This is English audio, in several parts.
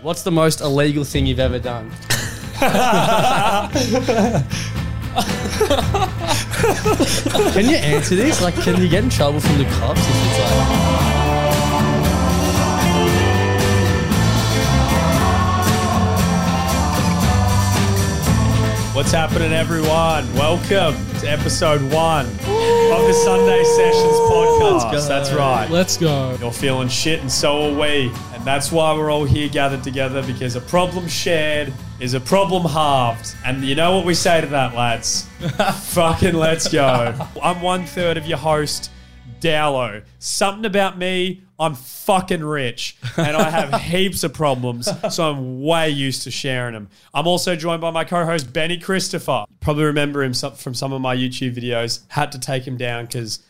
What's the most illegal thing you've ever done? can you answer this? Like, can you get in trouble from the cops if it's like? What's happening, everyone? Welcome to episode one of the Sunday Sessions podcast. That's right. Let's go. You're feeling shit, and so are we. And that's why we're all here gathered together because a problem shared is a problem halved. And you know what we say to that, lads? Fucking let's go. I'm one third of your host, Dowlo. Something about me, I'm fucking rich and I have heaps of problems, so I'm way used to sharing them. I'm also joined by my co host, Benny Christopher. Probably remember him from some of my YouTube videos. Had to take him down because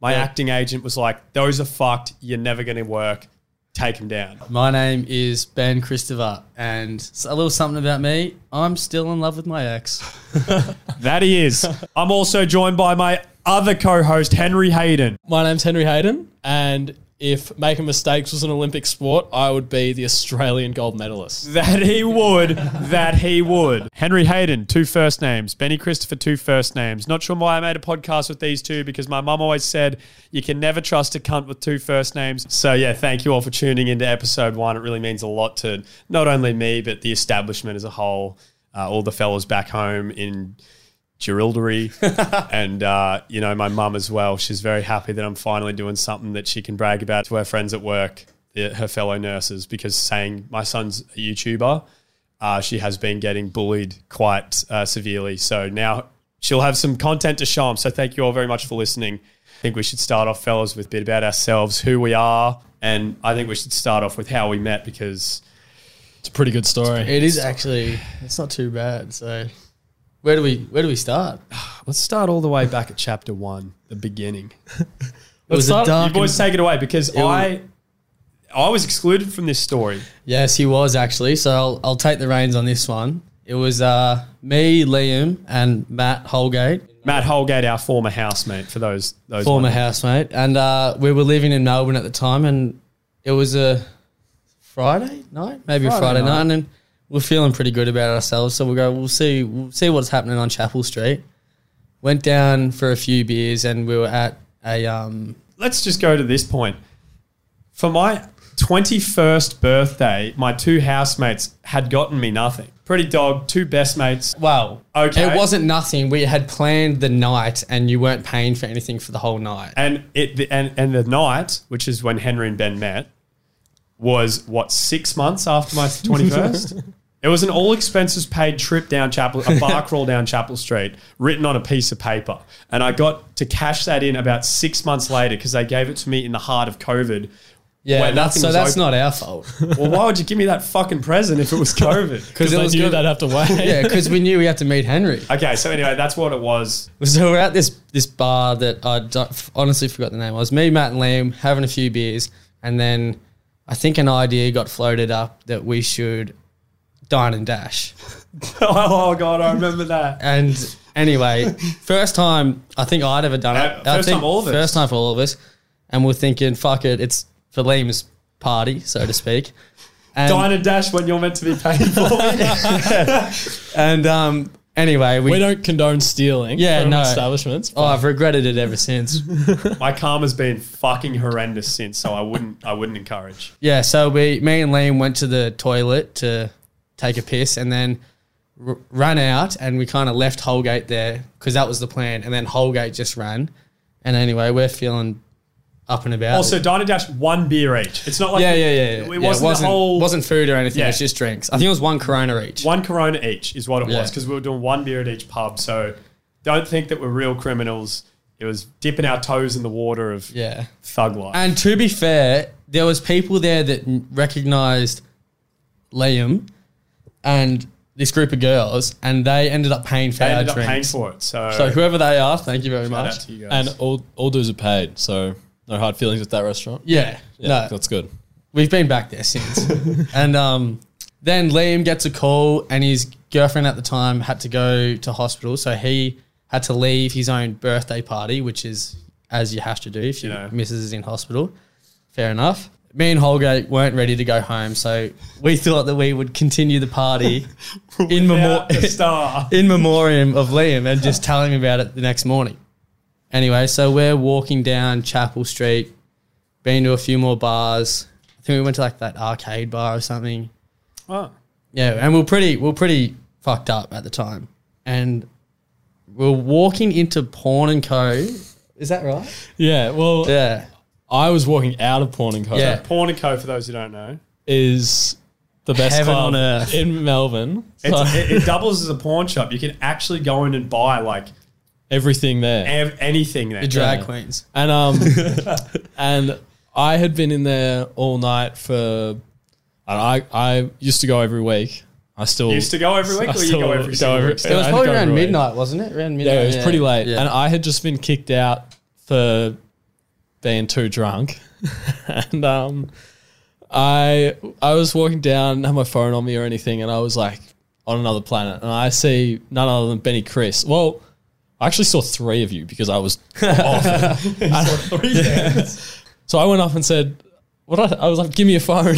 my acting agent was like, Those are fucked. You're never going to work. Take him down. My name is Ben Christopher, and a little something about me. I'm still in love with my ex. That he is. I'm also joined by my other co host, Henry Hayden. My name's Henry Hayden, and if making mistakes was an Olympic sport, I would be the Australian gold medalist. That he would. that he would. Henry Hayden, two first names. Benny Christopher, two first names. Not sure why I made a podcast with these two because my mum always said you can never trust a cunt with two first names. So, yeah, thank you all for tuning into episode one. It really means a lot to not only me, but the establishment as a whole. Uh, all the fellas back home in Girildery and uh, you know my mum as well. She's very happy that I'm finally doing something that she can brag about to her friends at work, her fellow nurses, because saying my son's a YouTuber, uh, she has been getting bullied quite uh, severely. So now she'll have some content to show them. So thank you all very much for listening. I think we should start off, fellas, with a bit about ourselves, who we are, and I think we should start off with how we met because It's a pretty good story. It is actually. It's not too bad. So, where do we where do we start? let's start all the way back at chapter one, the beginning. It was a start- dark. You boys take it away because was- I I was excluded from this story. Yes, he was actually. So I'll, I'll take the reins on this one. It was uh, me, Liam, and Matt Holgate, Matt Holgate, our former housemate, for those those former wondering. housemate, and uh, we were living in Melbourne at the time, and it was a Friday night, maybe a Friday Friday night. night, and we're feeling pretty good about ourselves. So we'll go. We'll see. We'll see what's happening on Chapel Street. Went down for a few beers, and we were at a um, Let's just go to this point. For my 21st birthday, my two housemates had gotten me nothing. Pretty dog, two best mates. well, Okay. It wasn't nothing. We had planned the night, and you weren't paying for anything for the whole night. And it the, and and the night, which is when Henry and Ben met, was what six months after my 21st. It was an all expenses paid trip down Chapel, a bar crawl down Chapel Street, written on a piece of paper, and I got to cash that in about six months later because they gave it to me in the heart of COVID. Yeah, that's so that's open. not our fault. Well, why would you give me that fucking present if it was COVID? Because they knew they'd have to wait. yeah, because we knew we had to meet Henry. okay, so anyway, that's what it was. So we're at this this bar that I don't, honestly forgot the name. It was me, Matt, and Liam having a few beers, and then I think an idea got floated up that we should dine and dash. oh god, I remember that. And anyway, first time I think I'd ever done it. Uh, I first think time all of us. First time for all of us, and we're thinking, fuck it, it's for Liam's party, so to speak. And, Dine and dash when you're meant to be paying for it. and um, anyway, we, We don't condone stealing Yeah, from no. establishments. Oh, I've regretted it ever since. My karma's been fucking horrendous since, so I wouldn't I wouldn't encourage. Yeah, so we, me and Liam went to the toilet to take a piss, and then r- ran out, and we kind of left Holgate there because that was the plan, and then Holgate just ran, and anyway, we're feeling up and about. Also, Dine and Dash one beer each. It's not like yeah, yeah, yeah, yeah. It Yeah, wasn't, the whole wasn't food or anything. Yeah. It was just drinks. I think it was one Corona each. one Corona each is what it Yeah. was because we were doing one beer at each pub. So don't think that we're real criminals. It was dipping our toes in the water of Yeah. thug life. And to be fair, there was people there that recognised Liam and this group of girls, and they ended up paying for they our ended up paying for it. So, So whoever they are, thank you very shout out much. to you guys. and all, all dues are paid, so no hard feelings with that restaurant. Yeah, Yeah, no, that's good. we've been back there since. and um, then Liam gets a call, and his girlfriend at the time had to go to hospital, so he had to leave his own birthday party, which is as you have to do if your You know. missus is in hospital. Fair enough. Me and Holgate weren't ready to go home, so we thought that we would continue the party in, memor- the star. in memoriam of Liam and just tell him about it the next morning. Anyway, so we're walking down Chapel Street, been to a few more bars. I think we went to like that arcade bar or something. Oh. Yeah, and we are pretty we are pretty fucked up at the time. And we are walking into Pawn and Co. Is that right? Yeah, well, Yeah. I was walking out of Pawn and Co. Yeah. Pawn and Co. For those who don't know, is the best Heaven club on earth. in Melbourne. So it's, it, it doubles as a pawn shop. You can actually go in and buy like everything there. ev- anything there. The drag Yeah. queens. And um, and I had been in there all night for. I I used to go every week. I still You used to go every week, I or you still go every single every- week? It was I'd probably go around every week. midnight, wasn't it? Around midnight. Yeah, it was pretty late, Yeah. and I had just been kicked out for being too drunk, and um, I I was walking down, didn't have my phone on me or anything, and I was like on another planet, and I see none other than Benny Chris. Well, I actually saw three of you because I was off. so I went up and said, "What?" I, I was like, "Give me your phone."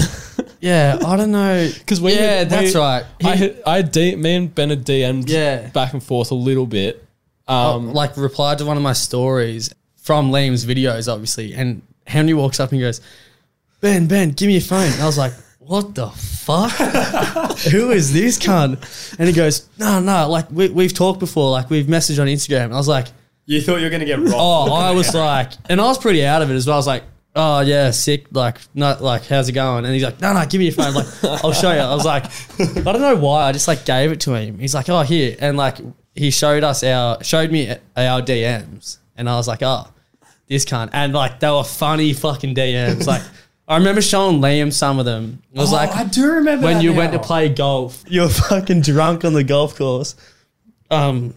yeah, I don't know. Because we, yeah, had- that's we- right. I He- had, I had D, me and Ben had DM'd Yeah. back and forth a little bit. um, Um, like replied to one of my stories from Liam's videos, obviously, and Henry walks up and he goes, "Ben, Ben, give me your phone." And I was like, "What the fuck? Who is this cunt?" And he goes, "No, no, like we, we've talked before, like we've messaged on Instagram." And I was like, You thought you were going to get robbed. "Oh, I was like," and I was pretty out of it as well. I was like. Oh yeah, sick. Like, not like, how's it going? And he's like, no, no, give me your phone. Like, I'll show you. I was like, I don't know why. I just like gave it to him. He's like, oh here, and like he showed us our, showed me our DMs, and I was like, oh, this cunt. And like they were funny fucking DMs. Like I remember showing Liam some of them. It was Oh, like I do remember when that you now. went to play golf. You were fucking drunk on the golf course. Um,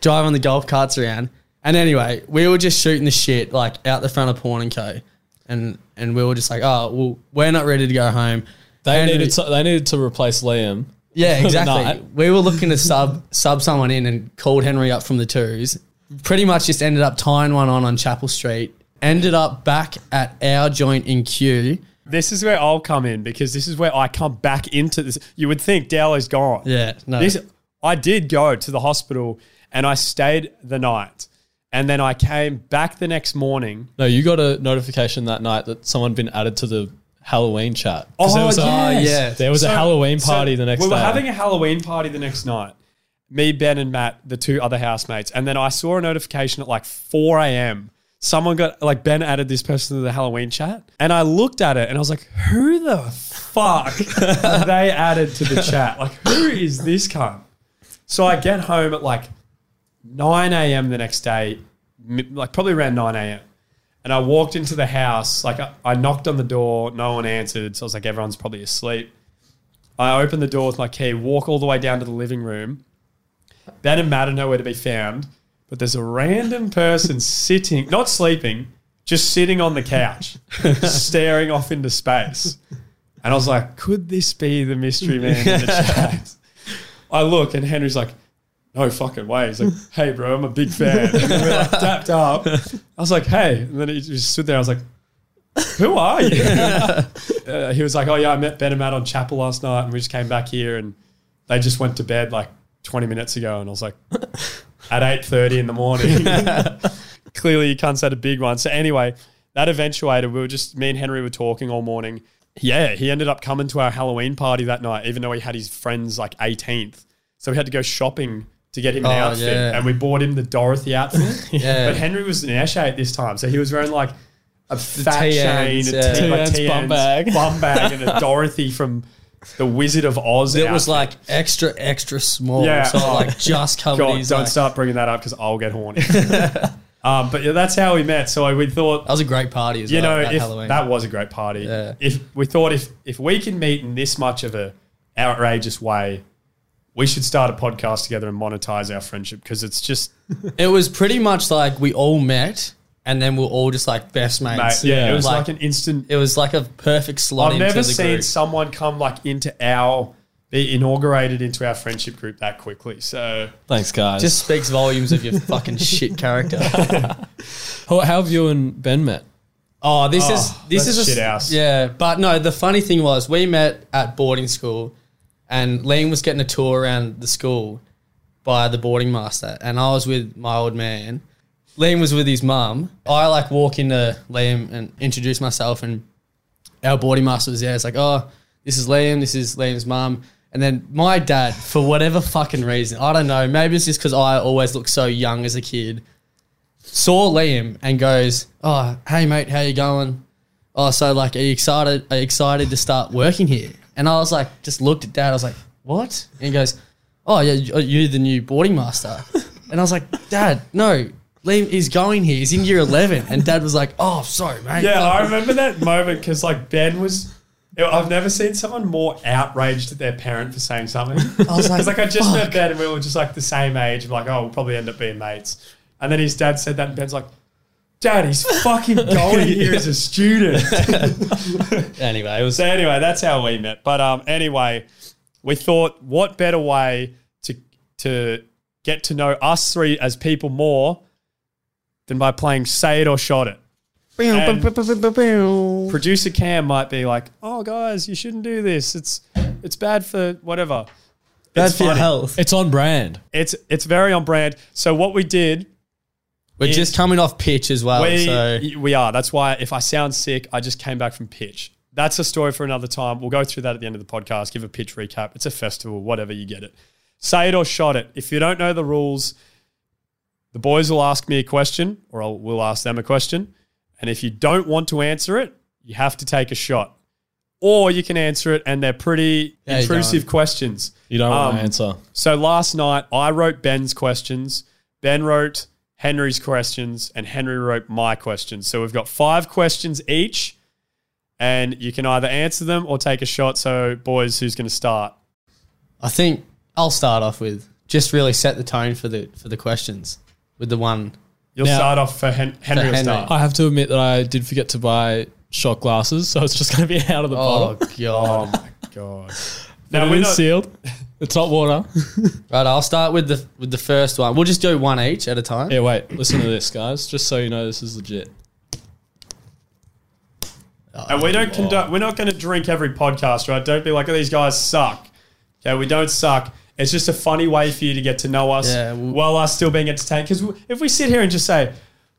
driving the golf carts around. And anyway, we were just shooting the shit like out the front of Pawn and Co. And and we were just like, oh well, we're not ready to go home. they And- needed to, they needed to replace Liam. yeah, exactly. night. we were looking to sub sub someone in and called Henry up from the twos. Pretty much just ended up tying one on on Chapel Street. Ended up back at our joint in Kew. This is where I'll come in because this is where I come back into this. You would think Dowlow's gone. Yeah, no. This, I did go to the hospital and I stayed the night. And then I came back the next morning. No, you got a notification that night that someone had been added to the Halloween chat. 'Cause there oh, was, a, ah, yes. yeah. there was a Halloween party the next we day. were having a Halloween party the next night. Me, Ben, and Matt, the two other housemates. And then I saw a notification at like 4 a.m. Someone got, like, Ben added this person to the Halloween chat. And I looked at it and I was like, who the fuck they added to the chat? Like, who is this cunt? So I get home at like 9 a.m. the next day, like probably around 9 a.m. And I walked into the house, like I, I knocked on the door, no one answered. So I was like, everyone's probably asleep. I open the door with my key, walk all the way down to the living room. Ben and Matt are nowhere to be found, but there's a random person sitting, not sleeping, just sitting on the couch, staring off into space. And I was like, could this be the mystery man in the chat? I look and Henry's like, no fucking way. He's like, hey, bro, I'm a big fan. And we're like tapped up. I was like, hey. And then he just stood there. I was like, who are you? uh, he was like, oh, yeah, I met Ben and Matt on Chapel last night and we just came back here and they just went to bed like 20 minutes ago. And I was like, at 8.30 in the morning. Clearly, you can't set a big one. So anyway, that eventuated. We were just, me and Henry were talking all morning. Yeah, he ended up coming to our Halloween party that night, even though he had his friend's like 18th. So we had to go shopping to get him an Oh, outfit. yeah. And we bought him the Dorothy outfit. Yeah. But Henry was an airshade at this time. So he was wearing like a fat chain, a yeah. T- like bum bag. bum bag, and a Dorothy from the Wizard of Oz. It was like extra, extra small. Yeah. So like just covered God, his. don't like- start bringing that up because I'll get horny. um, but yeah, that's how we met. So we thought, That was a great party as you well. know, that if Halloween. that was a great party. Yeah. If we thought if if we can meet in this much of a outrageous way, we should start a podcast together and monetize our friendship because it's just it was pretty much like we all met and then we're all just like best mates. mate, yeah, Yeah. it was like, Like, an instant. It was like a perfect slot I've into never the seen group. someone come like into our be inaugurated into our friendship group that quickly. So Thanks, guys. Just speaks volumes of your fucking shit character. how, how have you and Ben met? Oh, this Oh, is this that's is a shit s- house. Yeah, but no. The funny thing was, we met at boarding school, and Liam was getting a tour around the school by the boarding master, and I was with my old man. Liam was with his mum. I like walk into Liam and introduce myself, and our boarding master was there. It's like, oh, this is Liam. This is Liam's mum. And then my dad, for whatever fucking reason, I don't know. Maybe it's just because I always look so young as a kid saw Liam and goes, "Oh, hey mate, how you going? Oh, so like, are you excited? Are you excited to start working here?" And I was like, just looked at Dad. I was like, "What?" And he goes, "Oh yeah, you- you're the new boarding master." And I was like, "Dad, no, Liam is going here. He's in year 11." And Dad was like, "Oh, sorry, mate." Yeah, I remember that moment because like Ben was. I've never seen someone more outraged at their parent for saying something. I was like, like I just "Fuck." met Ben and we were just like the same age. Like, oh, we'll probably end up being mates. And then his dad said that, and Ben's like, "Dad, he's fucking going here as a student." Anyway, it was so anyway, that's how we met. But um, anyway, we thought, what better way to to get to know us three as people more than by playing Say It or Shot It. And- Producer Cam might be like, "Oh, guys, you shouldn't do this. It's it's bad for whatever." bad It's for your funny. health. It's on brand. It's it's very on brand. So what we did, We're It- just coming off pitch as well. we so we are. That's why if I sound sick, I just came back from pitch. That's a story for another time. We'll go through that at the end of the podcast. Give a pitch recap. It's a festival, whatever you get it. Say it or shot it. If you don't know the rules, the boys will ask me a question, or I'll, we'll ask them a question. And if you don't want to answer it, you have to take a shot. Or you can answer it, and they're pretty Yeah, intrusive don't. questions. You don't want Um, to answer. So last night I wrote Ben's questions, Ben wrote Henry's questions, and Henry wrote my questions. So we've got five questions each, and you can either answer them or take a shot. So, boys, who's going to start? I think I'll start off with just really set the tone for the for the questions with the one. You'll Now- start off for Hen- Henry. will Henry. start. I have to admit that I did forget to buy shot glasses, so it's just going to be out of the bottle. Oh bottle. god! Oh, my god! Now Now we're is not. sealed. It's not water. right, I'll start with the with the first one. We'll just do one each at a time. Yeah, wait. Listen to this, guys. Just so you know, this is legit. And we don't conduct. We're not going to drink every podcast, right? Don't be like, oh, these guys suck. Okay, we don't suck. It's just a funny way for you to get to know us Yeah, well- while us still being entertained. Because if we sit here and just say,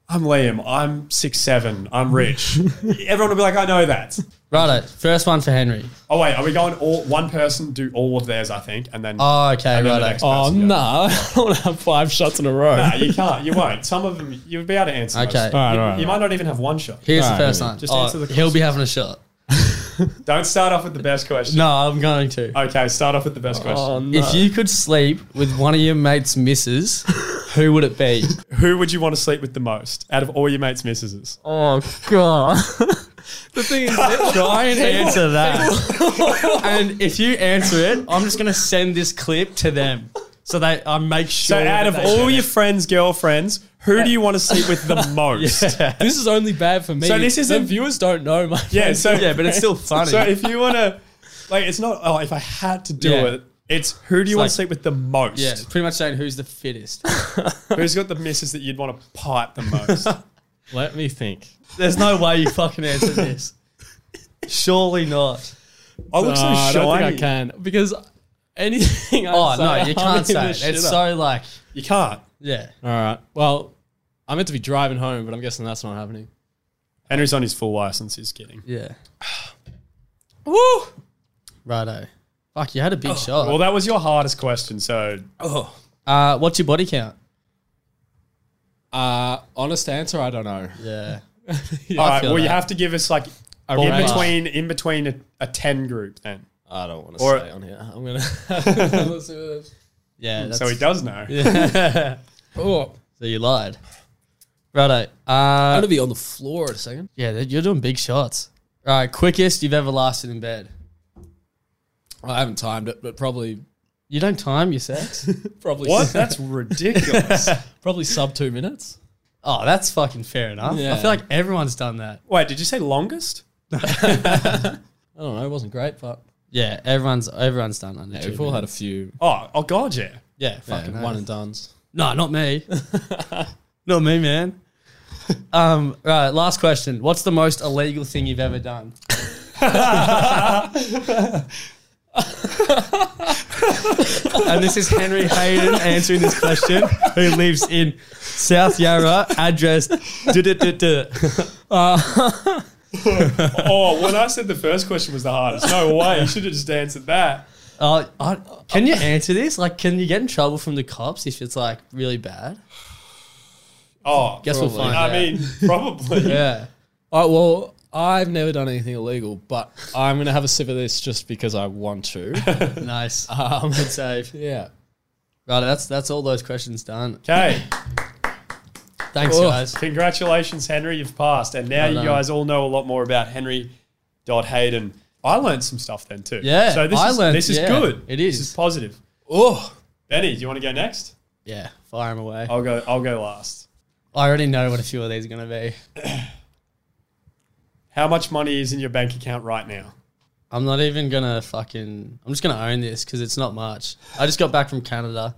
"I'm Liam, I'm six seven, I'm rich," everyone will be like, "I know that." Righto, first one for Henry. Oh wait, are we going all one person do all of theirs? I think, and then Oh, okay, And then the righto. Oh, Person, yeah. nah. I don't want to have five shots in a row. Nah, you can't. You won't. Some of them you'll be able to answer. Okay. those. All right, you, all right, you all might not even have one shot. Here's Alright, the first one. just Oh, answer the he'll be having a shot. Don't start off with the best question. No, I'm going to. Okay, start off with the best oh, question. Oh, no. If you could sleep with one of your mates' misses, who would it be? Who would you want to sleep with the most out of all your mates' missuses? Oh god. the thing is, try and answer that. and if you answer it, I'm just gonna send this clip to them. So they I make sure. So out that of they all your it. friends, girlfriends, who do you want to sleep with the most? this is only bad for me. So this isn't- viewers don't know my. Yeah, so Yeah, but it's still funny. So if you want to, like, it's not. Oh, if I had to do Yeah. it, it's who do you want like- to sleep with the most? yeah, pretty much saying who's the fittest. Who's got the misses that you'd want to pipe the most? Let me think. There's no way you fucking answer this. Surely not. I look so I don't think I can because anything. I Oh say, no, you I'm can't in say the it. It's shitter. so like You can't. yeah. All right. Well, I'm meant to be driving home, but I'm guessing that's not happening. Henry's on his full license. He's kidding. Yeah. Woo! Righto. Fuck, you had a big shot. Well, that was your hardest question. So uh, what's your body count? Uh, honest answer, I don't know. Yeah. all right. feel Well, you that. have to give us like A in range. between in between a, a ten group then. I don't want to Or- say on here. I'm gonna. Let's do this. Yeah. That's, So he does know. Oh, So you lied. Righto. I'm Uh, gonna be on the floor in a second. yeah, th- you're doing big shots. All right, quickest you've ever lasted in bed. I haven't timed it, but probably, You don't time your sex? probably What? That's ridiculous. probably sub two minutes. oh, that's fucking fair enough. I Yeah. feel like everyone's done that. Wait, did you say longest? I don't know. It wasn't great, but Yeah, everyone's everyone's done under yeah, two we've all had a few Oh, oh God, yeah. yeah, yeah, fucking one one. and duns. No, not me. not me, man. Um, right, last question. What's the most illegal thing you've ever done? and this is Henry Hayden answering this question, who lives in South Yarra, address. duh-duh-duh-duh. oh, when I said the first question was the hardest. No way. You should have just answered that. Uh, I, can you answer this? Like, can you get in trouble from the cops if it's like really bad? Oh, Guess we'll Probably. find I out. mean, probably. yeah. All right, well, I've never done anything illegal, but I'm going to have a sip of this just because I want to. Nice. Um, Good save. yeah. Right, that's that's all those questions done. Okay. Thanks, Oh. guys. Congratulations, Henry. You've passed. And now Well you guys all know a lot more about Henry Dot Hayden. I learned some stuff then too. Yeah, So this I is learned- this is yeah, good. It is. This is. is positive. Oh, Benny, do you want to go next? Yeah, fire him away. I'll go I'll go last. I already know what a few of these are going to be. How much money is in your bank account right now? I'm not even going to fucking. I'm just going to own this because it's not much. I just got back from Canada.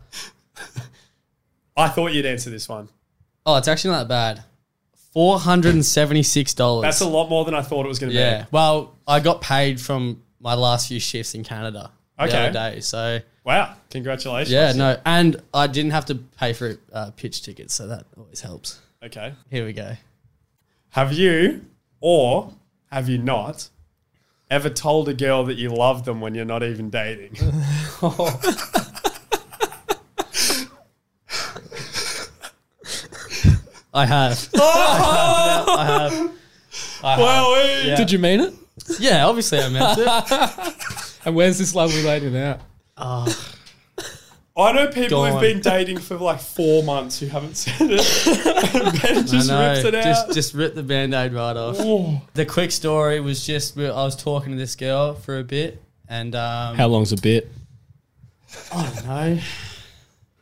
I thought you'd answer this one. Oh, it's actually not that bad. $476. That's a lot more than I thought it was going to Yeah. be. Well, I got paid from my last few shifts in Canada the Okay. other day. So, Wow. Congratulations. yeah, no. And I didn't have to pay for uh, pitch tickets. So that always helps. Okay. Here we go. Have you or have you not ever told a girl that you love them when you're not even dating? I have. I have. I have. well, Yeah. did you mean it? Yeah, obviously I meant it. And where's this lovely lady now? I know people Go who've been dating for like four months who haven't said it. ben I just know. rips it out. Just, just rip the band-aid right off. Oh. The quick story was just we- I was talking to this girl for a bit, and um, How long's a bit? I don't know,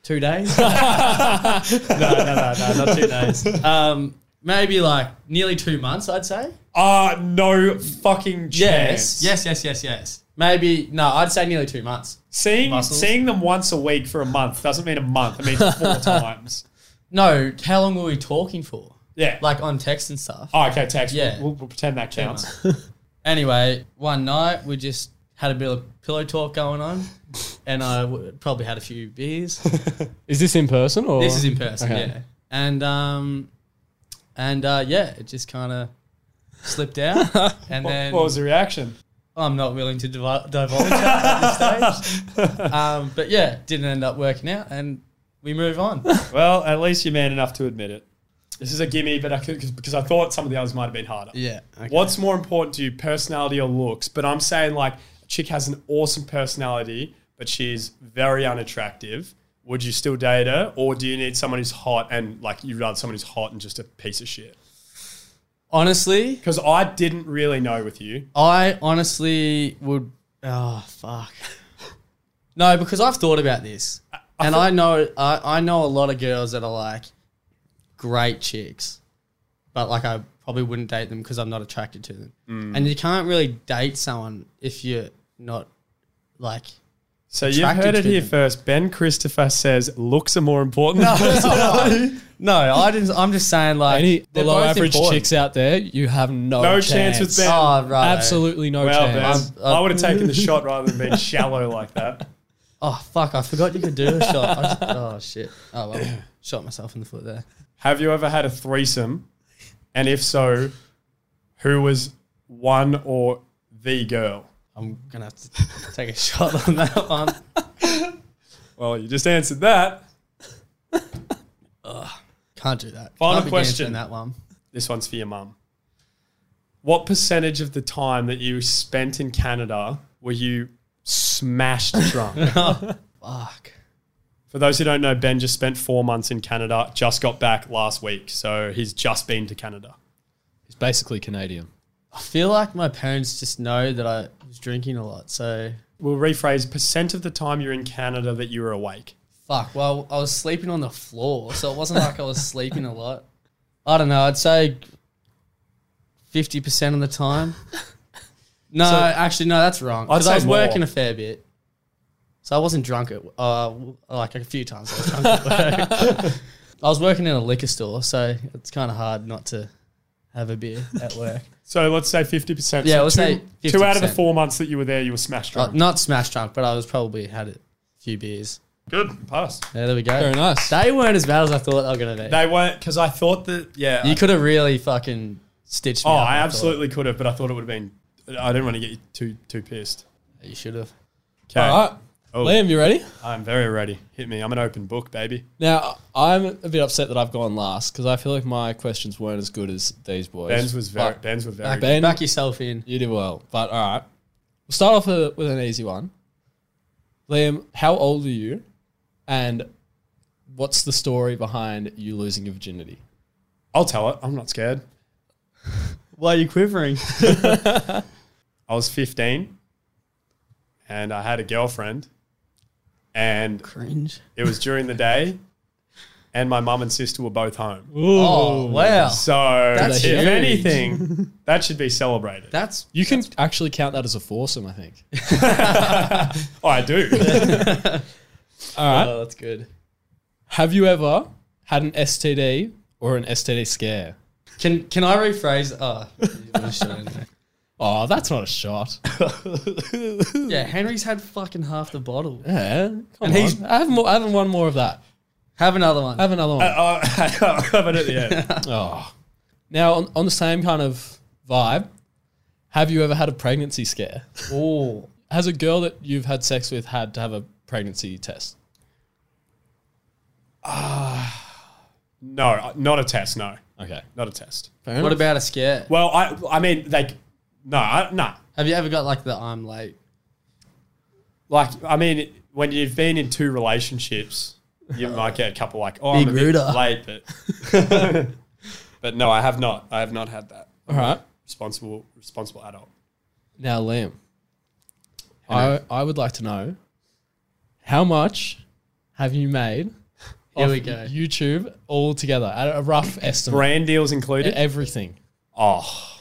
two days. no, no, no, no, not two days. Um, maybe like nearly two months, I'd say. Ah, no fucking chance. Yes, yes, yes, yes, yes. Maybe no, I'd say nearly two months. Seeing Muscles. seeing them once a week for a month doesn't mean a month. It means four times. No, how long were we talking for? Yeah. Like on text and stuff. oh, okay, text. Yeah. We'll, we'll pretend that counts. anyway, one night we just had a bit of pillow talk going on, and I w- probably had a few beers. Is this in person or? This is in person, Okay. yeah. And um, and uh, yeah, it just kind of slipped out, and What, then what was the reaction? I'm not willing to divulge that at this stage. Um, but yeah, didn't end up working out, and we move on. Well, at least you're man enough to admit it. This is a gimme, but I could cause, because I thought some of the others might have been harder. Yeah. Okay. What's more important to you, personality or looks? But I'm saying like a chick has an awesome personality, but she's very unattractive. Would you still date her, or do you need someone who's hot and like you'd rather someone who's hot and just a piece of shit? Honestly, Because I didn't really know with you. I honestly would. Oh fuck. No, because I've thought about this, and I know I, I know a lot of girls that are like great chicks, but like I probably wouldn't date them because I'm not attracted to them. Mm. And you can't really date someone if you're not like. So you've heard it here them. first. Ben Christopher says looks are more important than personality. No, I didn't. I'm just saying like Any they're below average important. chicks out there, you have no, No chance. chance with Ben. Oh right. Absolutely no Well, Ben, chance. I'm- I would have taken the shot rather than being shallow like that. Oh fuck! I forgot you could do a shot. I just, oh shit! Oh well, shot myself in the foot there. Have you ever had a threesome? And if so, who was one or the girl? I'm gonna have to take a shot on that one. Well, you just answered that. Can't do that. Final Can't be question. answering That one. This one's for your mum. What percentage of the time that you spent in Canada were you smashed drunk? Oh, fuck. For those who don't know, Ben just spent four months in Canada, just got back last week. So he's just been to Canada. He's basically Canadian. I feel like my parents just know that I was drinking a lot. So We'll rephrase percent of the time you're in Canada that you were awake. fuck. Well, I was sleeping on the floor, so it wasn't like I was sleeping a lot. I don't know. I'd say fifty percent of the time. No, So- actually, no, that's wrong. I'd I say was more. working a fair bit, so I wasn't drunk at uh like a few times. I was drunk at work. I was working in a liquor store, so it's kind of hard not to have a beer at work. So let's say fifty percent. Yeah, so we'll two, say two out of the four months that you were there, you were smashed Uh, drunk. not smash drunk, but I was probably had a few beers. Good pass. Yeah, there we go. Very nice. They weren't as bad as I thought they were gonna be. They weren't because I thought that. Yeah. you could have really fucking stitched me. oh, up, I absolutely could have, but I thought it would have been. I didn't want to get you too too pissed. You should have. Okay. All right. Oh. Liam, you ready? I'm very ready. Hit me. I'm an open book, baby. Now, I'm a bit upset that I've gone last because I feel like my questions weren't as good as these boys. Ben's was very. But Ben's was very. Back, good. Ben- back yourself in. You did well. But all right. We'll start off with, with an easy one. Liam, how old are you? And what's the story behind you losing your virginity? I'll tell it. I'm not scared. Why are you quivering? I was 15, and I had a girlfriend, and Cringe. it was during the day, and my mum and sister were both home. Oh wow, So, That's if huge. anything, that should be celebrated. that's You can actually count that as a foursome, I think. oh, I do. All right. oh, that's good. Have you ever had an STD or an STD scare? Can can I rephrase? Oh, you wanna show anyway. Oh, that's not a shot. yeah. Henry's had fucking half the bottle. Yeah. Come And on. he's- I have more. I have one more of that. Have another one. Have another one. Oh, I'll have it at the end. Oh. Now, on, on the same kind of vibe, have you ever had a pregnancy scare? oh, Has a girl that you've had sex with had to have a pregnancy test? No, uh, not a test. No, Okay. not a test. Fair what enough. about a scare? Well, I, I mean, like, no, I, no. Have you ever got like the I'm late? Like, I mean, when you've been in two relationships, you might get a couple like, oh, Big I'm a bit Ruder. late, but, but no, I have not. I have not had that. All right. Responsible, responsible adult. Now, Liam, I, I would like to know how much have you made Here we go. YouTube all together at a rough estimate? Brand deals included. Everything. Oh,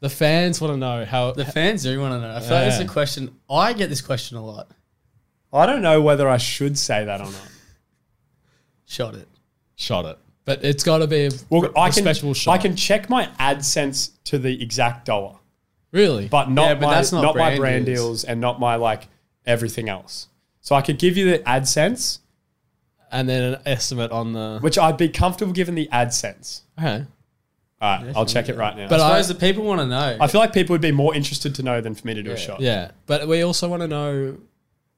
The fans want to know how. The fans do want to know. I feel like this is a question. I get this question a lot. I don't know whether I should say that or not. Shot it. shot it. But it's got to be a Well, I can, respectable shot. I can check my AdSense to the exact dollar, really. but not Yeah, but my that's not not, my brand brand deals. deals and not my like everything else. So I could give you the AdSense, and then an estimate on the. which I'd be comfortable giving the AdSense. Okay. All right, I'll check it right now. But I I- suppose the people want to know. I feel like people would be more interested to know than for me to do a Yeah. shot. Yeah, but we also want to know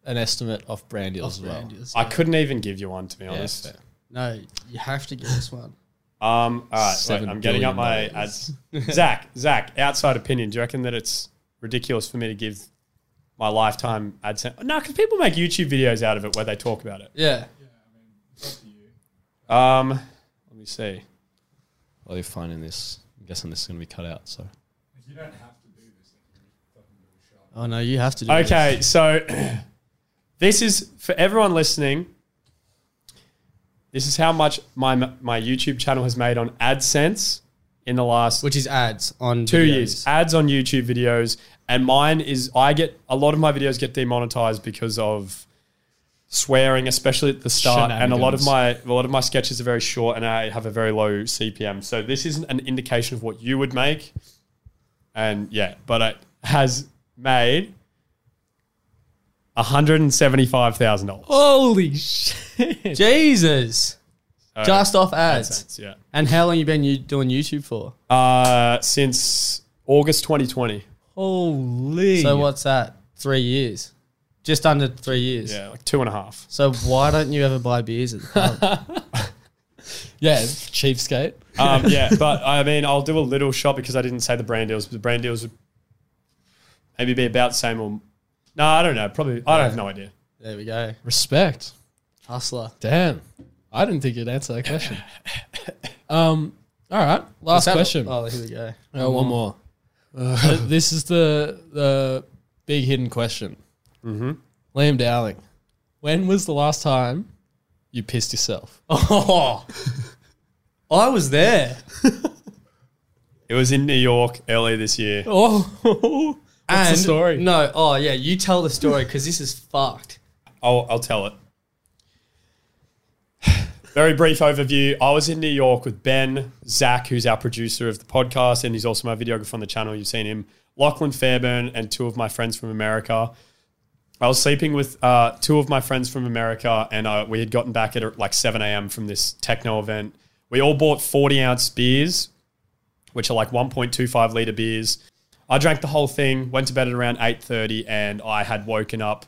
an estimate of brand deals as well. Brand deals. I couldn't even give you one to be Yeah, honest. fair. No, you have to give us one. Um, all right, wait, Seven I'm getting up my billion ads. Zach, Zach, outside opinion, do you reckon that it's ridiculous for me to give my lifetime AdSense? No, because people make YouTube videos out of it where they talk about it. Yeah. Yeah. Um, let me see. While you're finding this, I'm guessing this is going to be cut out. So You don't have to do this. Oh no, you have to do this. Okay, so this is for everyone listening. This is how much my my YouTube channel has made on AdSense in the last Which is ads on two videos. years. Ads on YouTube videos, and mine is I get a lot of my videos get demonetized because of swearing, especially at the start, and a lot of my a lot of my sketches are very short, and I have a very low CPM. So this isn't an indication of what you would make, and yeah, but it has made. $175,000. holy shit! Jesus. Just off ads. AdSense, yeah. And how long you been you doing YouTube for? Uh, since August 2020. Holy. So what's that? Three years. Just under three years. Yeah, like two and a half. So why don't you ever buy beers at the pub? Yeah, cheapskate. Um, yeah, but I mean, I'll do a little shot because I didn't say the brand deals. But the brand deals would maybe be about the same or no, I don't know. Probably, I have no idea. there we go. Respect. Hustler. Damn. I didn't think you'd answer that question. um. All right. Last that- question. Oh, here we go. Oh, one more. Uh, this is the the big hidden question. Mm-hmm. Liam Dowling, when was the last time you pissed yourself? Oh, I was there. It was in New York earlier this year. Oh, what's the story? No, oh yeah, you tell the story because this is fucked. I'll, I'll tell it. Very brief overview. I was in New York with Ben, Zach, who's our producer of the podcast, and he's also my videographer on the channel. You've seen him. Lachlan Fairburn and two of my friends from America. I was sleeping with uh, two of my friends from America, and uh, we had gotten back at like 7 a.m. from this techno event. We all bought 40 ounce beers, which are like 1.25 liter beers. I drank the whole thing, went to bed at around 8:30, and I had woken up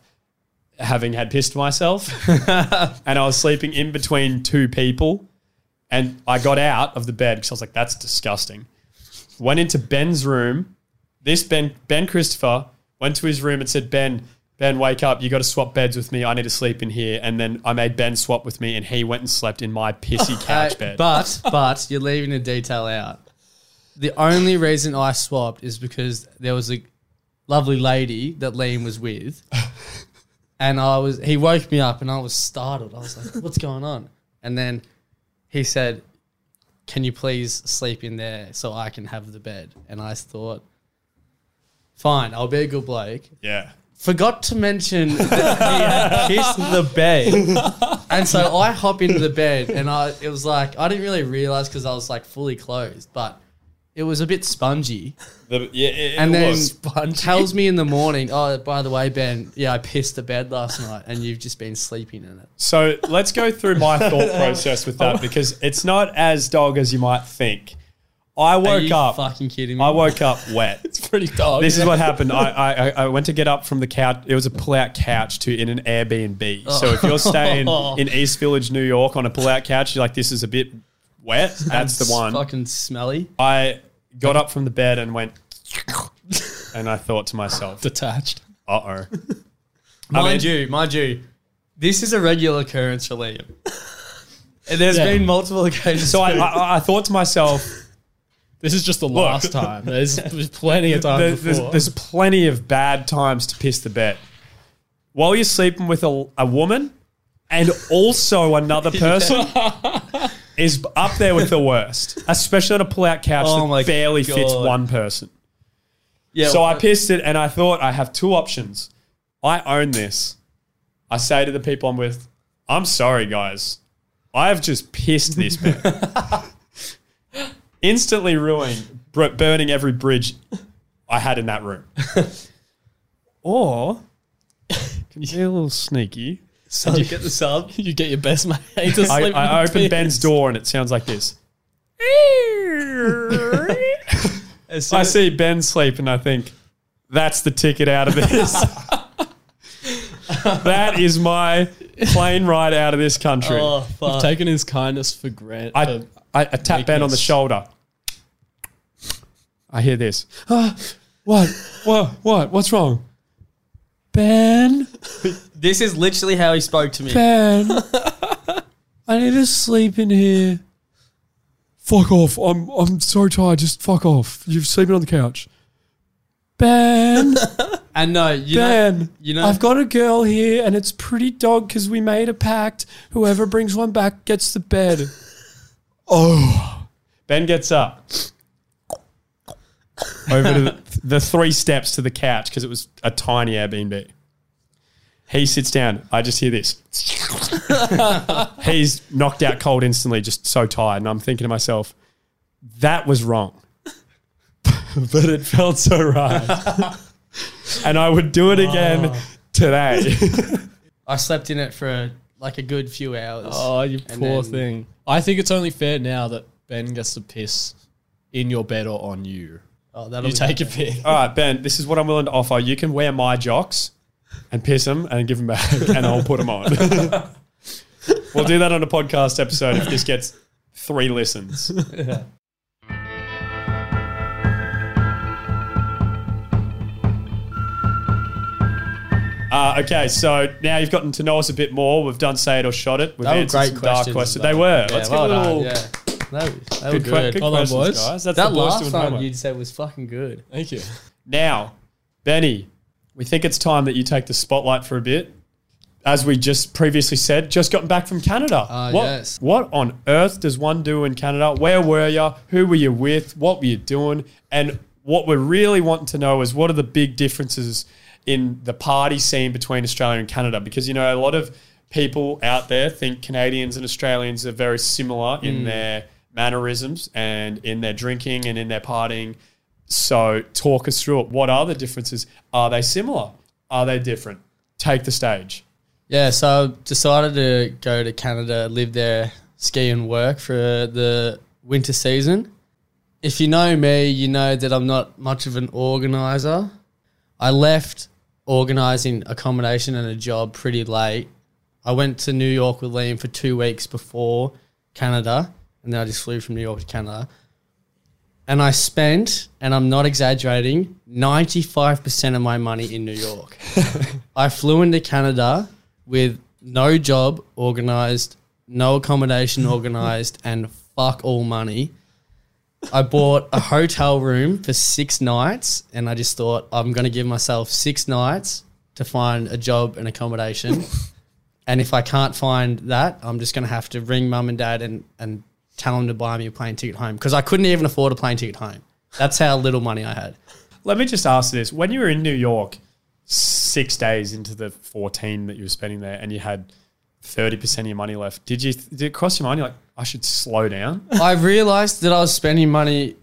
having had pissed myself, and I was sleeping in between two people, and I got out of the bed because I was like, "That's disgusting." Went into Ben's room. This Ben Ben Christopher went to his room and said, "Ben, Ben, wake up! You got to swap beds with me. I need to sleep in here." And then I made Ben swap with me, and he went and slept in my pissy couch bed. But but you're leaving a detail out. The only reason I swapped is because there was a lovely lady that Liam was with, and I was he woke me up and I was startled. I was like, "What's going on?" And then he said, "Can you please sleep in there so I can have the bed?" And I thought, "Fine, I'll be a good bloke." yeah. Forgot to mention that he had kissed the bed. And so I hop into the bed and I it was like I didn't really realize because I was like fully closed, but it was a bit spongy. The, yeah, it, And it then was. tells me in the morning, oh, by the way, Ben, yeah, I pissed the bed last night and you've just been sleeping in it. So let's go through my thought process with that oh. because it's not as dog as you might think. I woke up. fucking kidding me? I woke up wet. It's pretty dog. This is what happened. I, I I went to get up from the couch. It was a pull-out couch to in an Airbnb. So if you're staying in East Village, New York, on a pull-out couch, you're like, this is a bit wet. That's the one. Fucking smelly. I got up from the bed and went, and I thought to myself, detached. uh oh. Mind you, mind you, this is a regular occurrence for Liam. And there's Yeah. been multiple occasions. So I. I I thought to myself, This is just the last time. There's, there's plenty of time there's, there's plenty of bad times to piss the bed. While you're sleeping with a, a woman and also another person is up there with the worst, especially on a pull-out couch Oh that barely fits one person. yeah, So I pissed it and I thought I have two options. I own this. I say to the people I'm with, I'm sorry, guys. I have just pissed this bed. Instantly ruining, br- burning every bridge I had in that room. or, can you be a little sneaky? so you get the sub. You get your best mate to sleep. I, I open piss. Ben's door and it sounds like this. I see Ben sleep and I think, that's the ticket out of this. that is my plane ride out of this country. Oh, You've taken his kindness for granted. I, I, I tap Ben on the shoulder. I hear this. Ah, what? What? What? What's wrong? Ben? This is literally how he spoke to me. Ben? I need to sleep in here. Fuck off. I'm I'm so tired. Just fuck off. You're sleeping on the couch. Ben? And no, you know, Ben, you know, I've got a girl here and it's pretty dog because we made a pact. Whoever brings one back gets the bed. Oh. Ben gets up. Over to the, the three steps to the couch because it was a tiny Airbnb. He sits down. I just hear this. He's knocked out cold instantly, just so tired. And I'm thinking to myself, that was wrong. but it felt so right and I would do it again ah. today. I slept in it for a, like a good few hours. oh, you And poor then- thing. I think it's only fair now that Ben gets to piss in your bed or on you. Oh, that'll You be take a better. piss. All right, Ben, this is what I'm willing to offer. You can wear my jocks and piss them and give them back, and I'll put them on. we'll do that on a podcast episode if this gets three listens. Uh, okay, so now you've gotten to know us a bit more. We've done say it or shot it. We've They were answered great some dark questions. questions. though. They were. Yeah, Let's well get a done, little Yeah. That, was, that were good, que- good. good Hold on, questions, boys. guys. That's That the boys last doing one homework. you said was fucking good. Thank you. Now, Benny, we think it's time that you take the spotlight for a bit. As we just previously said, just gotten back from Canada. Ah, what, yes. what on earth does one do in Canada? Where were you? Who were you with? What were you doing? And what we're really wanting to know is what are the big differences in the party scene between Australia and Canada? Because, you know, a lot of people out there think Canadians and Australians are very similar Mm. in their mannerisms and in their drinking and in their partying. So, talk us through it. What are the differences? Are they similar? Are they different? Take the stage. Yeah, so I decided to go to Canada, live there, ski and work for the winter season. If you know me, you know that I'm not much of an organizer. I left organizing accommodation and a job pretty late. I went to New York with Liam for two weeks before Canada, and then I just flew from New York to Canada. And I spent, and I'm not exaggerating, 95% of my money in New York. I flew into Canada with no job organized, no accommodation organized, and fuck all money. I bought a hotel room for six nights, and I just thought I'm going to give myself six nights to find a job and accommodation. and if I can't find that, I'm just going to have to ring mum and dad and, and tell them to buy me a plane ticket home because I couldn't even afford a plane ticket home. That's how little money I had. Let me just ask this. When you were in New York, six days into the 14 that you were spending there, and you had 30% of your money left, did you did it cross your mind? You're like, I should slow down? I realized that I was spending money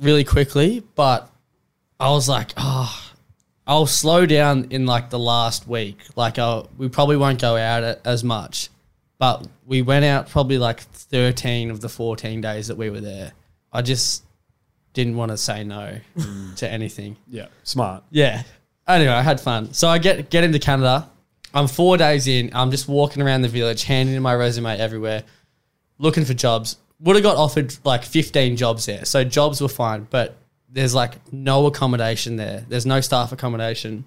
really quickly, but I was like, oh, I'll slow down in like the last week. Like, I'll, we probably won't go out as much, but we went out probably like 13 of the 14 days that we were there. I just didn't want to say no mm. to anything. Yeah, smart. Yeah. Anyway, I had fun. So I get get into Canada. I'm four days in. I'm just walking around the village, handing in my resume everywhere, looking for jobs. Would have got offered like 15 jobs there. So jobs were fine, but there's like no accommodation there. There's no staff accommodation.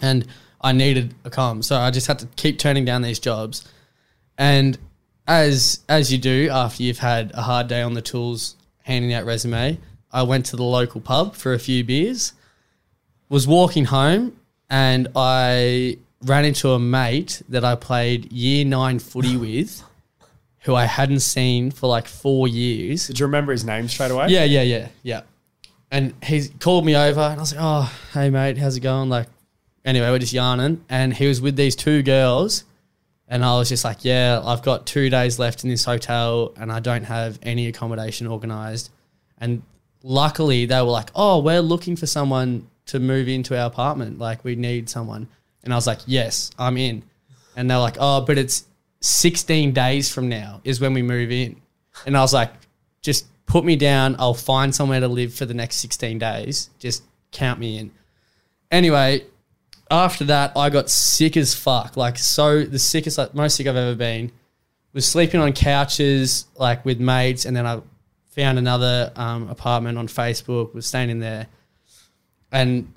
And I needed a com. So I just had to keep turning down these jobs. And as as you do after you've had a hard day on the tools handing out resume, I went to the local pub for a few beers was walking home and I ran into a mate that I played year nine footy with, who I hadn't seen for like four years. Did you remember his name straight away? Yeah, yeah, yeah, yeah. And he called me over and I was like, oh, hey, mate, how's it going? Like, anyway, we're just yarning. And he was with these two girls. And I was just like, yeah, I've got two days left in this hotel and I don't have any accommodation organized. And luckily, they were like, oh, we're looking for someone to move into our apartment. Like, we need someone. And I was like, yes, I'm in. And they're like, oh, but it's 16 days from now is when we move in. And I was like, just put me down. I'll find somewhere to live for the next 16 days. Just count me in. Anyway, after that, I got sick as fuck. Like, so the sickest, like, most sick I've ever been. Was sleeping on couches, like, with mates. And then I found another um, apartment on Facebook, was staying in there. And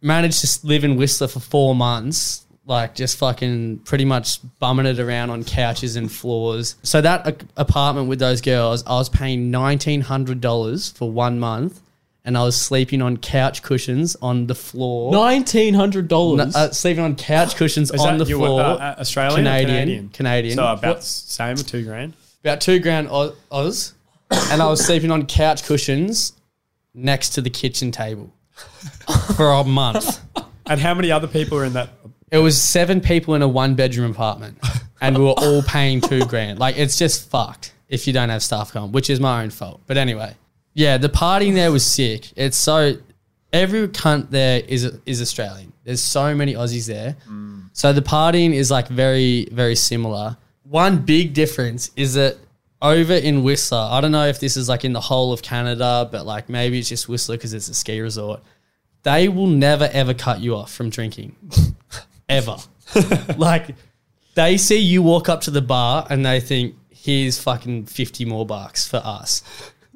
managed to live in Whistler for four months, like just fucking pretty much bumming it around on couches and floors. So that a- apartment with those girls, I was paying nineteen hundred dollars for one month, and I was sleeping on couch cushions on the floor. Nineteen hundred No, dollars. uh, sleeping on couch cushions Is on that the you were, floor. uh, Australian Canadian, or Canadian? Canadian. So about the same or two grand? about two grand Oz, Oz and I was sleeping on couch cushions next to the kitchen table for a month. And how many other people are in that? It was seven people in a one bedroom apartment, and we were all paying two grand. Like it's just fucked if you don't have staff come, which is my own fault. But anyway, yeah, the partying there was sick. It's so every cunt there is is Australian. There's so many Aussies there, mm. so the partying is like very very similar. One big difference is that over in Whistler, I don't know if this is like in the whole of Canada, but like maybe it's just Whistler because it's a ski resort. They will never ever cut you off from drinking ever. like they see you walk up to the bar and they think here's fucking 50 more bucks for us.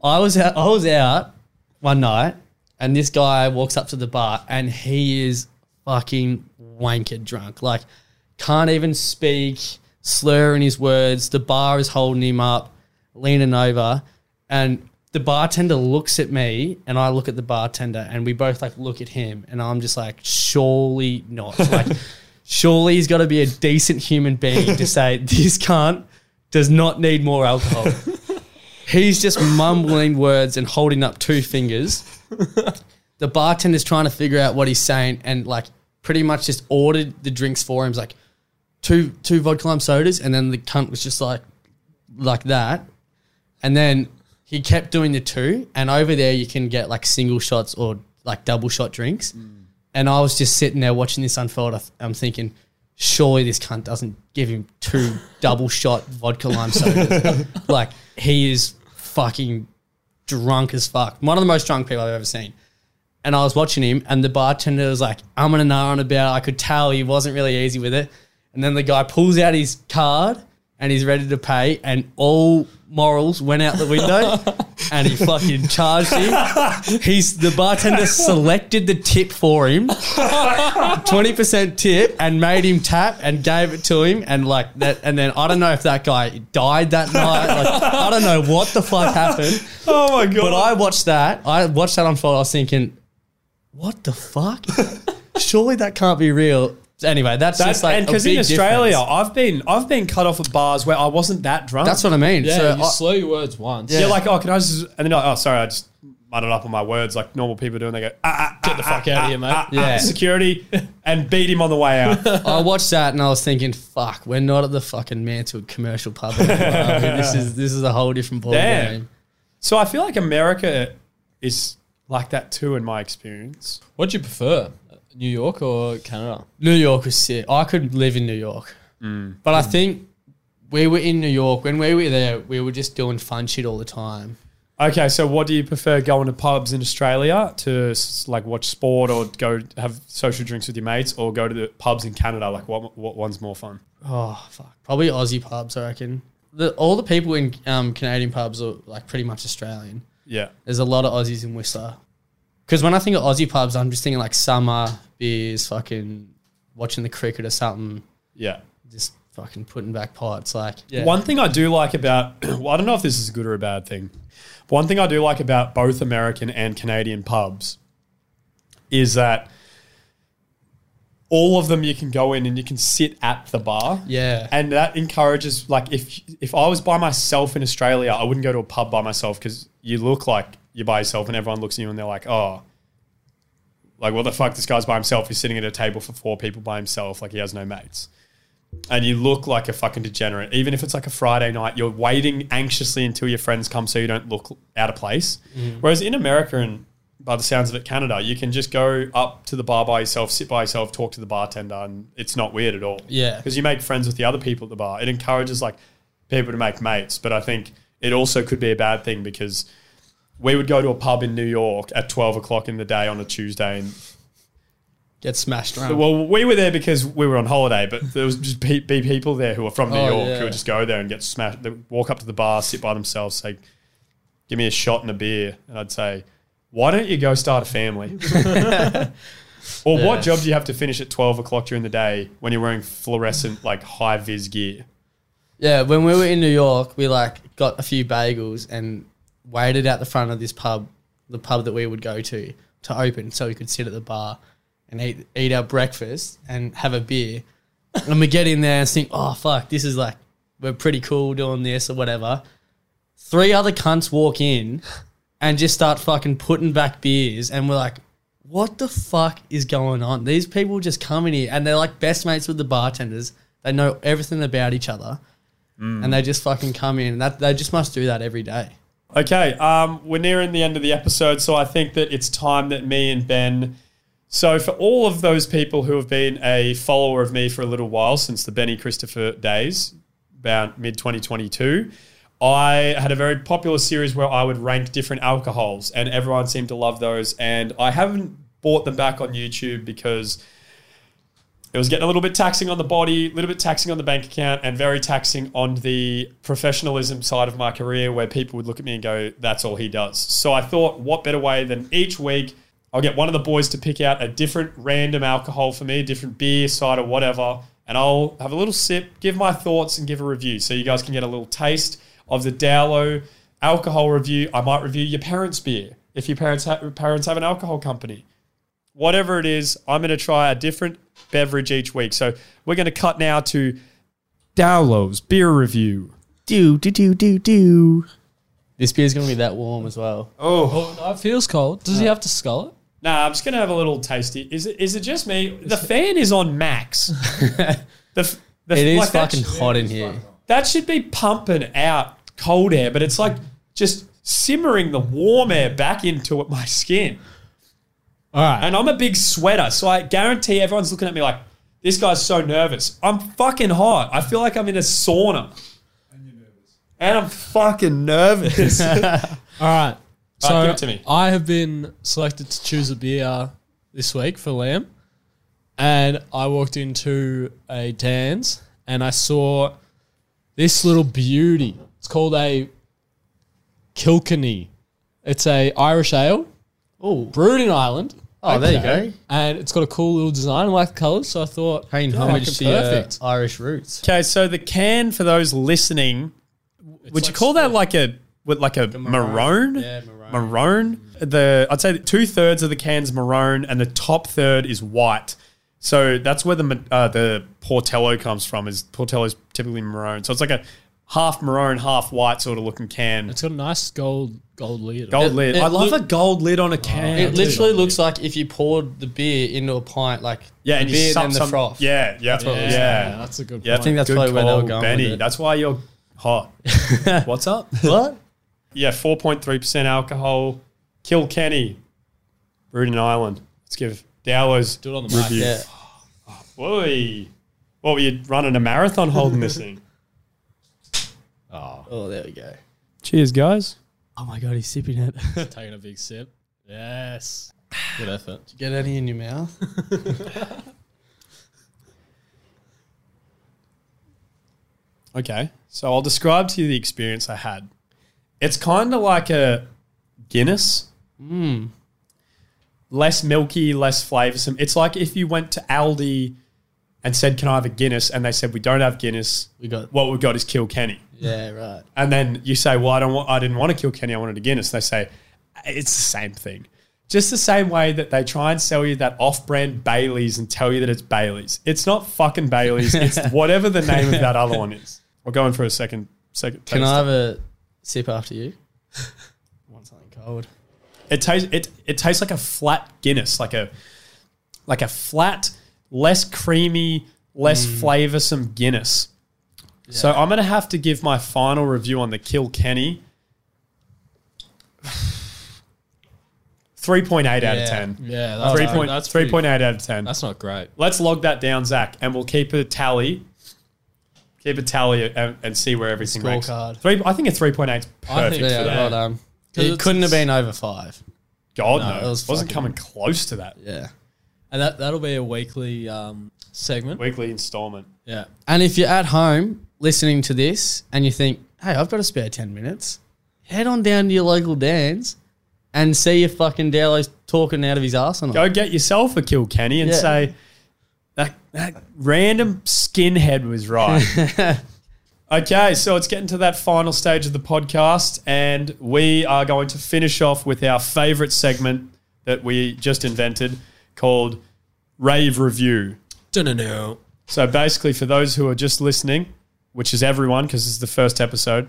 I was out I was out one night and this guy walks up to the bar and he is fucking wankered drunk. Like can't even speak, slurring his words. The bar is holding him up, leaning over and the bartender looks at me and I look at the bartender and we both like look at him and I'm just like, surely not. Like, surely he's got to be a decent human being to say this cunt does not need more alcohol. he's just mumbling words and holding up two fingers. The bartender's trying to figure out what he's saying and like pretty much just ordered the drinks for him. He's like, two two vodka lime sodas, and then the cunt was just like like that, and then he kept doing the two, and over there you can get like single shots or like double shot drinks, mm. And I was just sitting there watching this unfold. I'm thinking. Surely this cunt doesn't give him two double shot vodka lime sodas. like he is fucking drunk as fuck. One of the most drunk people I've ever seen. And I was watching him, and the bartender was like, I'm gonna know on about. I could tell he wasn't really easy with it. And then the guy pulls out his card and he's ready to pay, and all morals went out the window, and he fucking charged him. He's the bartender selected the tip for him, twenty percent tip, and made him tap and gave it to him, and like that. And then I don't know if that guy died that night. Like I don't know what the fuck happened. Oh my god! But I watched that. I watched that unfold. I was thinking, what the fuck? Surely that can't be real. Anyway, that's, That's just like and because in Australia, difference. I've been I've been cut off at bars where I wasn't that drunk. that's what I mean. Yeah, so you I- slow your words once. You're like, oh, can I just? And then, like, oh, sorry, I just muddled up on my words like normal people do, and they go, ah, ah, ah Get the ah, fuck out of ah, here, mate. Yeah. security, and beat him on the way out. I watched that and I was thinking, fuck, we're not at the fucking Mansfield commercial pub. anymore. this is this is a whole different ball game. so I feel like America is like that too, in my experience. What do you prefer, New York or Canada? New York was sick. I could live in New York, Mm. but I think we were in New York when we were there. We were just doing fun shit all the time. Okay, so what do you prefer going to pubs in Australia to like watch sport or go have social drinks with your mates, or go to the pubs in Canada? Like, what what one's more fun? Oh fuck, probably Aussie pubs. I reckon. The, all the people in um, Canadian pubs are like pretty much Australian. Yeah, There's a lot of Aussies in Whistler. Because when I think of Aussie pubs, I'm just thinking like summer beers, fucking watching the cricket or something, yeah. just fucking putting back pots. Like, One thing I do like about, well, I don't know if this is a good or a bad thing. But one thing I do like about both American and Canadian pubs is that all of them you can go in and you can sit at the bar. Yeah. And that encourages like if if I was by myself in Australia, I wouldn't go to a pub by myself because you look like you're by yourself and everyone looks at you and they're like, oh, like what the fuck? This guy's by himself. He's sitting at a table for four people by himself. Like he has no mates and you look like a fucking degenerate. Even if it's like a Friday night, you're waiting anxiously until your friends come so you don't look out of place. Mm. Whereas in America and by the sounds of it, Canada, you can just go up to the bar by yourself, sit by yourself, talk to the bartender, and it's not weird at all. Yeah. because you make friends with the other people at the bar. It encourages like people to make mates, but I think it also could be a bad thing because we would go to a pub in New York at twelve o'clock in the day on a Tuesday and Get smashed around. well, we were there because we were on holiday, but there was just be, be people there who were from New Oh, York yeah. who would just go there and get smashed. They walk up to the bar, sit by themselves, say, "Give me a shot and a beer," and I'd say, "Why don't you go start a family?" or what job do you have to finish at twelve o'clock during the day when you're wearing fluorescent like high vis gear? yeah, when we were in New York, we like got a few bagels and waited out the front of this pub, the pub that we would go to, to open so we could sit at the bar and eat eat our breakfast and have a beer. and we get in there and think, oh fuck, this is like we're pretty cool doing this or whatever. Three other cunts walk in and just start fucking putting back beers, and we're like, what the fuck is going on? These people just come in here and they're like best mates with the bartenders. They know everything about each other, and they just fucking come in. That they just must do that every day. Okay, um, we're nearing the end of the episode, so I think that it's time that me and Ben. So, for all of those people who have been a follower of me for a little while since the Benny Christopher days, about mid 2022, I had a very popular series where I would rank different alcohols, and everyone seemed to love those. And I haven't bought them back on YouTube because it was getting a little bit taxing on the body, a little bit taxing on the bank account, and very taxing on the professionalism side of my career where people would look at me and go, that's all he does. So I thought, what better way than each week I'll get one of the boys to pick out a different random alcohol for me, a different beer, cider, whatever, and I'll have a little sip, give my thoughts, and give a review. So you guys can get a little taste of the Dowlow alcohol review. I might review your parents' beer if your parents, ha- parents have an alcohol company whatever it is, I'm going to try a different beverage each week. So we're going to cut now to Dowlow's beer review. Do do do do do. This beer's gonna be that warm as well. Oh, Oh, no, it feels cold. Does he have to scull it? nah, I'm just going to have a little tasty. Is it, is it just me? The fan is on max. the, The- It is like, that fucking sh- hot in here. That should be pumping out cold air, but it's like just simmering the warm air back into my skin. All right. And I'm a big sweater, so I guarantee everyone's looking at me like, this guy's so nervous. I'm fucking hot. I feel like I'm in a sauna. And you're nervous. And I'm fucking nervous. All right. So give it to me. I have been selected to choose a beer this week for Liam, and I walked into a Dan's and I saw this little beauty. It's called a Kilkenny. It's a Irish ale Oh, brewed in Ireland, oh, there you go. and it's got a cool little design. I like the colours, so I thought Paying yeah, homage fucking to your perfect. Irish roots. okay, so the can for those listening, would you like call that like a with like a maroon? Yeah, maroon. Maroon. The I'd say two thirds of the can's maroon, and the top third is white. So that's where the ma- uh, the Portello comes from. Is Portello's typically maroon? So it's like a half maroon, half white sort of looking can. It's got a nice gold gold lid. Gold It- lid. it I love look- a gold lid on a can. It too. literally looks like if you poured the beer into a pint, like yeah, the and you beer suck and the some, froth. Yeah, yeah, what yeah. looks yeah. that's a good. Yeah, point. think that's good probably where they were call, going Benny. with it. That's why you're hot. What's up? What? Yeah, four point three percent alcohol. Kilkenny, brewed in Ireland. Let's give Dowler's Do it on the mic. review. Yeah. Oh, boy, what were you running a marathon holding this thing? Oh. oh, there we go. Cheers, guys. Oh my god, he's sipping it. Taking a big sip. Yes. Good effort. Did you get any in your mouth? Okay, so I'll describe to you the experience I had. It's kind of like a Guinness. Hmm. Less milky, less flavoursome. It's like if you went to Aldi and said, "Can I have a Guinness?" and they said, "We don't have Guinness. We got. What we've got is Kilkenny." Yeah, right. And then you say, "Well, I don't want. I didn't want a Kilkenny. I wanted a Guinness." They say, "It's the same thing." Just the same way that they try and sell you that off-brand Bailey's and tell you that it's Bailey's. It's not fucking Bailey's. It's whatever the name of that other one is. We're going for a second. Second. Can. I have a sip after you? want something cold? It tastes. It it tastes like a flat Guinness, like a like a flat, less creamy, less mm. flavoursome Guinness. So I'm gonna have to give my final review on the Kilkenny. Three point eight out of ten. Yeah, that's Three point that's three pretty- point out of ten. That's not great. Let's log that down, Zach, and we'll keep a tally. Keep a tally and, and see where everything ranks. Scorecard. Three, I think a three point eight is I think- perfect Yeah, for that. well done. 'Cause It couldn't have been over five. God No, no, it was wasn't fucking- coming close to that. Yeah. And that that'll be a weekly um, segment. Weekly installment. Yeah. And if you're at home listening to this and you think, hey, I've got a spare 10 minutes, head on down to your local Dan's and see if fucking Dowlow's talking out of his arse or not. Go get yourself a Kilkenny and Yeah. say that that random skinhead was right. okay, so it's getting to that final stage of the podcast, and we are going to finish off with our favorite segment that we just invented called Rave Review. Dunno. So basically, for those who are just listening, which is everyone because this is the first episode,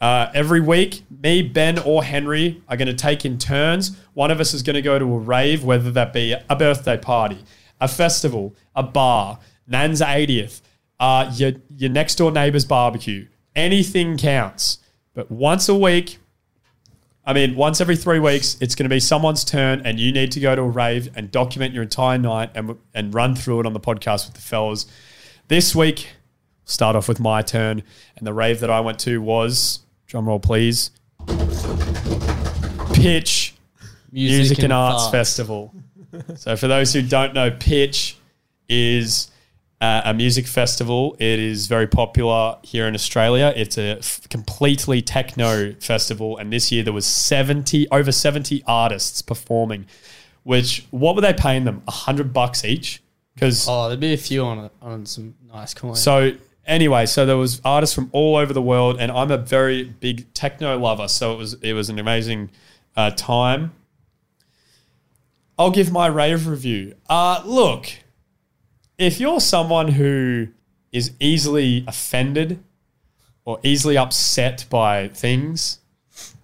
uh, every week, me, Ben, or Henry are going to take in turns. One of us is going to go to a rave, whether that be a birthday party, a festival, a bar, Nan's 80th, uh, your, your next door neighbor's barbecue. Anything counts. But once a week, I mean, once every three weeks, it's going to be someone's turn, and you need to go to a rave and document your entire night and, and run through it on the podcast with the fellas. This week, start off with my turn, and the rave that I went to was drumroll, please. Pitch Music, and, Arts Festival. so, for those who don't know, Pitch is uh, a music festival. It is very popular here in Australia. It's a f- completely techno festival, and this year there was seventy over seventy artists performing. Which what were they paying them? A hundred bucks each? Because Oh, there'd be a few on it, on some nice coins. so anyway, so there was artists from all over the world, and I'm a very big techno lover. So it was it was an amazing uh, time. I'll give my rave review. Uh, look, if you're someone who is easily offended or easily upset by things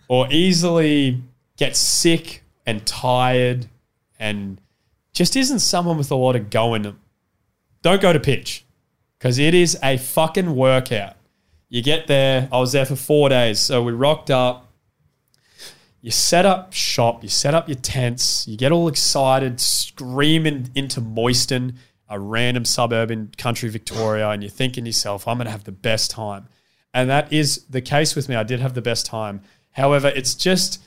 or easily gets sick and tired and just isn't someone with a lot of go in them, don't go to pitch because it is a fucking workout. You get there. I was there for four days, so we rocked up. You set up shop. You set up your tents. You get all excited, screaming into Moyston, a random suburb in country Victoria, and you're thinking to yourself, "I'm gonna have the best time." And that is the case with me. I did have the best time. However, it's just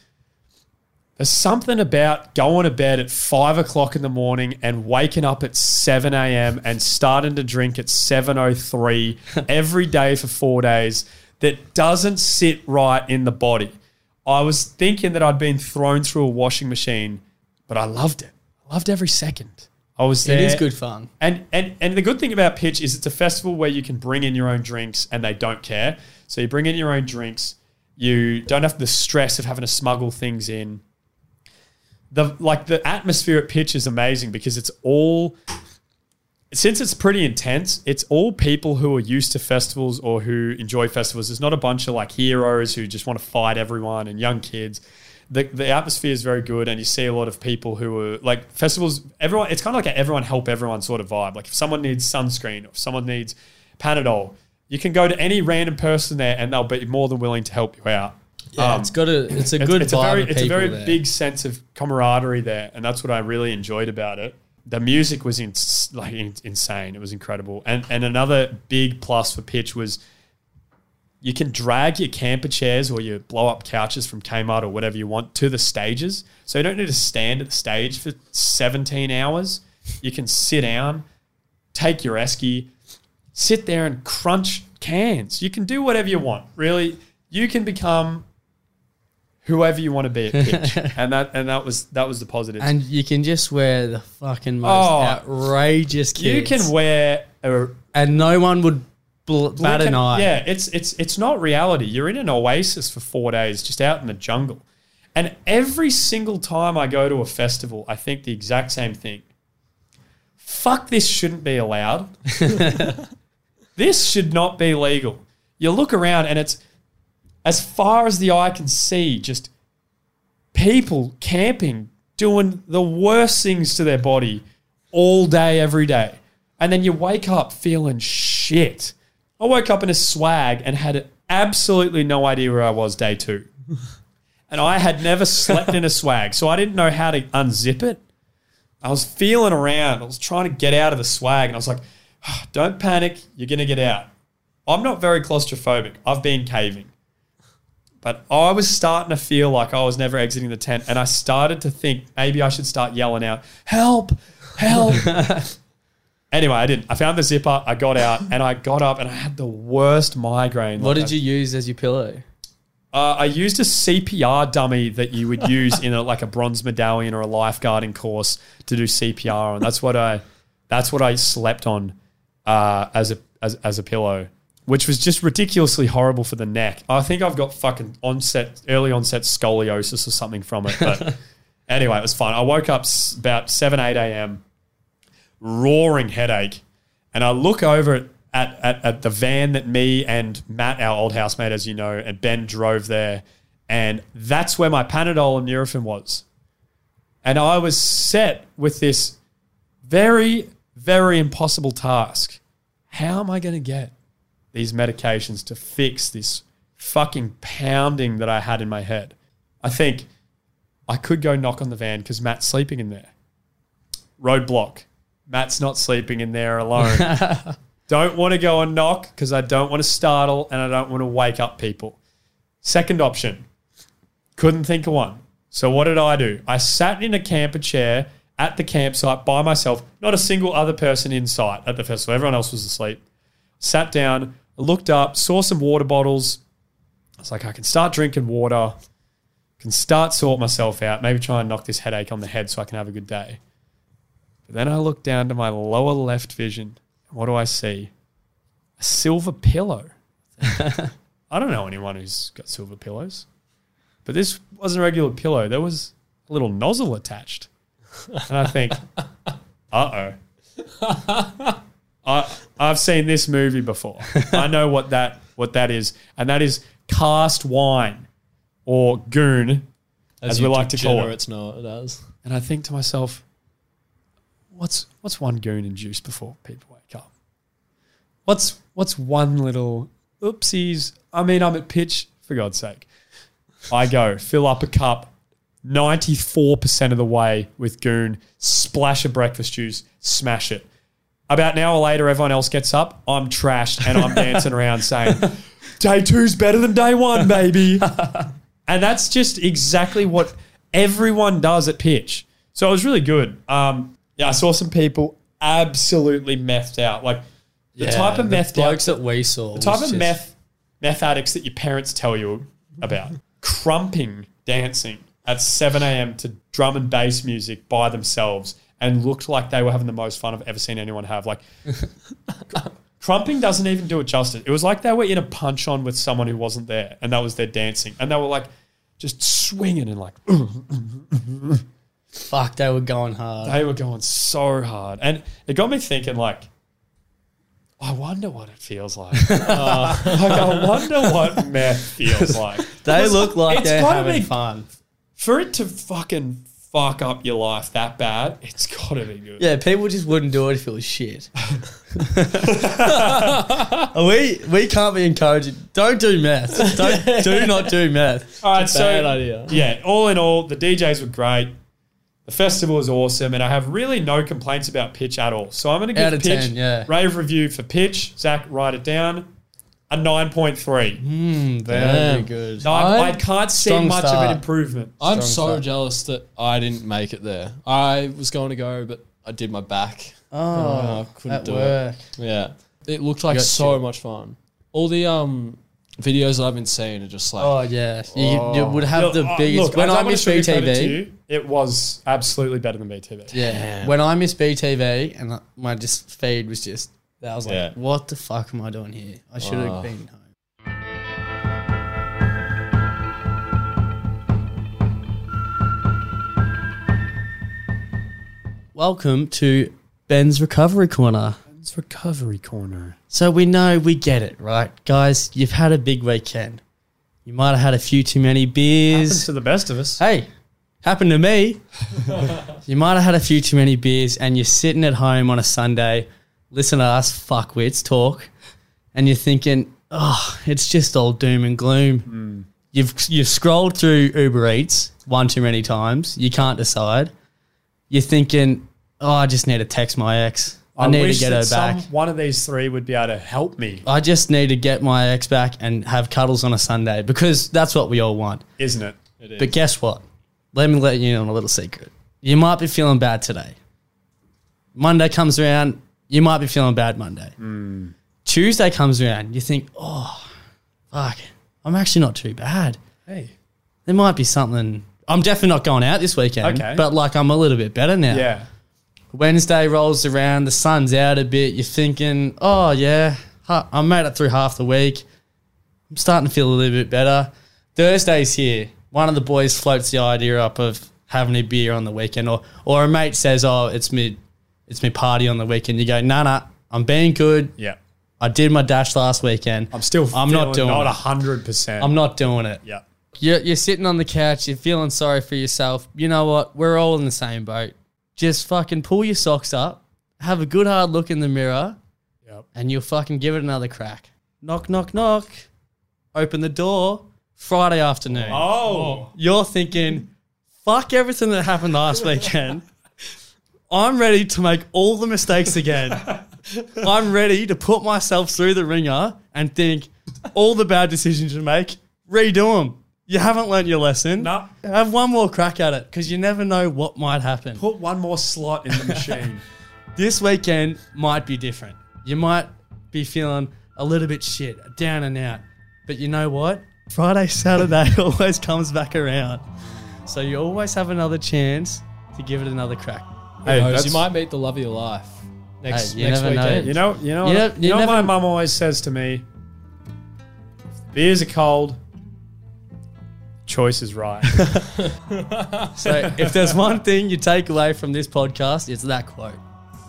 there's something about going to bed at five o'clock in the morning and waking up at 7 a.m. and starting to drink at 7.03 every day for four days that doesn't sit right in the body. I was thinking that I'd been thrown through a washing machine, but I loved it. I loved every second. I was there. It is good fun. And, and and the good thing about Pitch is it's a festival where you can bring in your own drinks and they don't care. So you bring in your own drinks. You don't have the stress of having to smuggle things in. The like the atmosphere at Pitch is amazing because it's all since it's pretty intense, it's all people who are used to festivals or who enjoy festivals. There's not a bunch of like heroes who just want to fight everyone and young kids. The, the atmosphere is very good, and you see a lot of people who are like festivals. Everyone, it's kind of like an everyone help everyone sort of vibe. Like if someone needs sunscreen or if someone needs Panadol, you can go to any random person there, and they'll be more than willing to help you out. Yeah, Um, it's got a it's a good it's a vibe very of it's a very there. big sense of camaraderie there, and that's what I really enjoyed about it. The music was in, like in, insane; it was incredible. And and another big plus for pitch was you can drag your camper chairs or your blow up couches from Kmart or whatever you want to the stages, so you don't need to stand at the stage for seventeen hours. You can sit down, take your esky, sit there and crunch cans. You can do whatever you want. Really, you can become whoever you want to be at pitch, and that and that was that was the positive. and you can just wear the fucking most Oh. outrageous kits. you can wear a and no one would bl- bat an eye. Yeah, it's it's it's not reality. You're in an oasis for four days, just out in the jungle. And every single time I go to a festival, I think the exact same thing. Fuck, this shouldn't be allowed. this should not be legal. You look around and it's as far as the eye can see, just people camping, doing the worst things to their body all day, every day. And then you wake up feeling shit. I woke up in a swag and had absolutely no idea where I was day two. and I had never slept in a swag, so I didn't know how to unzip it. I was feeling around. I was trying to get out of the swag, and I was like, "Ah, don't panic, you're going to get out. I'm not very claustrophobic. I've been caving. But I was starting to feel like I was never exiting the tent, and I started to think maybe I should start yelling out, "Help! Help!" anyway, I didn't. I found the zipper. I got out, and I got up, and I had the worst migraine. What did you use as your pillow? Uh, I used a CPR dummy that you would use in a, like a bronze medallion or a lifeguarding course to do CPR on. That's what I. That's what I slept on uh, as a as, as a pillow, which was just ridiculously horrible for the neck. I think I've got fucking onset early onset scoliosis or something from it. But anyway, it was fine. I woke up about seven eight a.m. roaring headache, and I look over at, at, at the van that me and Matt, our old housemate, as you know, and Ben drove there, and that's where my Panadol and Nurofen was, and I was set with this very very impossible task. How am I going to get these medications to fix this fucking pounding that I had in my head? I think I could go knock on the van because Matt's sleeping in there. Roadblock. Matt's not sleeping in there alone. don't want to go and knock because I don't want to startle and I don't want to wake up people. Second option. Couldn't think of one. So what did I do? I sat in a camper chair at the campsite by myself, not a single other person in sight at the festival. Everyone else was asleep. Sat down, looked up, saw some water bottles. I was like, I can start drinking water, can start sort myself out, maybe try and knock this headache on the head so I can have a good day. Then I look down to my lower left vision. What do I see? A silver pillow. I don't know anyone who's got silver pillows. But this wasn't a regular pillow. There was a little nozzle attached. And I think, uh oh. I've seen this movie before. I know what that what that is. And that is cask wine or goon, as, we like to call it. know it as. And I think to myself, what's what's one goon in juice before people wake up? What's what's one little oopsies? I mean, I'm at pitch for God's sake. I go fill up a cup, ninety four percent of the way with goon, splash of breakfast juice, smash it. About an hour later, everyone else gets up. I'm trashed and I'm dancing around saying, "Day two's better than day one, baby." and that's just exactly what everyone does at pitch. So it was really good. Um, yeah, I saw some people absolutely methed out, like the type of the out blokes that we saw. the type of meth meth addicts that your parents tell you about crumping dancing at 7 a.m. to drum and bass music by themselves and looked like they were having the most fun I've ever seen anyone have. Like crumping doesn't even do it justice. It was like they were in a punch on with someone who wasn't there and that was their dancing. And they were like just swinging and like Fuck, they were going hard. they were going so hard. And it got me thinking like I wonder what it feels like. Uh, like I wonder what meth feels like. They look like it's they're gotta having be- fun. For it to fucking fuck up your life that bad, it's gotta be good. Yeah, people just wouldn't do it if it was shit. we we can't be encouraging. Don't do meth. Don't do not do meth. All right, so Bad idea. yeah, all in all, the DJs were great. The festival was awesome, and I have really no complaints about Pitch at all. So I'm going to give Out Pitch 10, yeah. rave review for Pitch. Zach, write it down. A 9.3. Mm, very good. No, I, I I- can't see Strong much of an improvement. I'm Strong so start. jealous that I didn't make it there. I was going to go, but I did my back. Oh, I couldn't at do work. it. Yeah, it looked like so chill. much fun. All the um videos that I've been seeing are just like, Oh yeah, you, you would have the uh, biggest. look, when I I miss sugarcoat it to BTV, you, it was absolutely better than BTV. yeah, Damn. when I miss BTV and my just feed was just, I was like, Yeah. what the fuck am I doing here? I should have Oh. been home. Welcome to Ben's Recovery Corner. It's recovery corner. So we know we get it, right? Guys, you've had a big weekend. You might have had a few too many beers. Happens to the best of us. Hey, happened to me. you might have had a few too many beers and you're sitting at home on a Sunday, listen to us fuckwits talk, and you're thinking, oh, it's just all doom and gloom. Hmm. You've you've scrolled through Uber Eats one too many times. You can't decide. You're thinking, oh, I just need to text my ex. I, need to wish get her that back. Some, one of these three would be able to help me, I just need to get my ex back and have cuddles on a Sunday because that's what we all want. isn't it? it is. But guess what? Let me let you in on a little secret. You might be feeling bad today. Monday comes around, you might be feeling bad Monday. Hmm. Tuesday comes around, you think, oh, fuck, I'm actually not too bad. Hey. There might be something. I'm definitely not going out this weekend, Okay. but like I'm a little bit better now. Yeah. Wednesday rolls around, the sun's out a bit. You're thinking, oh yeah, I made it through half the week. I'm starting to feel a little bit better. Thursday's here. One of the boys floats the idea up of having a beer on the weekend, or or a mate says, oh, it's me, it's me party on the weekend. You go, nah, nah, I'm being good. Yeah. I did my dash last weekend. I'm still I'm not doing not hundred percent. I'm not doing it. Yeah. You're, you're sitting on the couch, you're feeling sorry for yourself. You know what? We're all in the same boat. Just fucking pull your socks up, have a good hard look in the mirror, Yep. and you'll fucking give it another crack. Knock, knock, knock. Open the door. Friday afternoon. Oh. You're thinking, fuck everything that happened last weekend. I'm ready to make all the mistakes again. I'm ready to put myself through the ringer and think all the bad decisions you make, redo them. You haven't learnt your lesson. No. Have one more crack at it because you never know what might happen. Put one more slot in the machine. This weekend might be different. You might be feeling a little bit shit, down and out. But you know what? Friday, Saturday always comes back around. So you always have another chance to give it another crack. hey, Knows, you might meet the love of your life next Hey, you next never know. weekend. You know, you know, You what- know- you you know what my mum always says to me. If the beers are cold. Choice is right. So if there's one thing you take away from this podcast, it's that quote.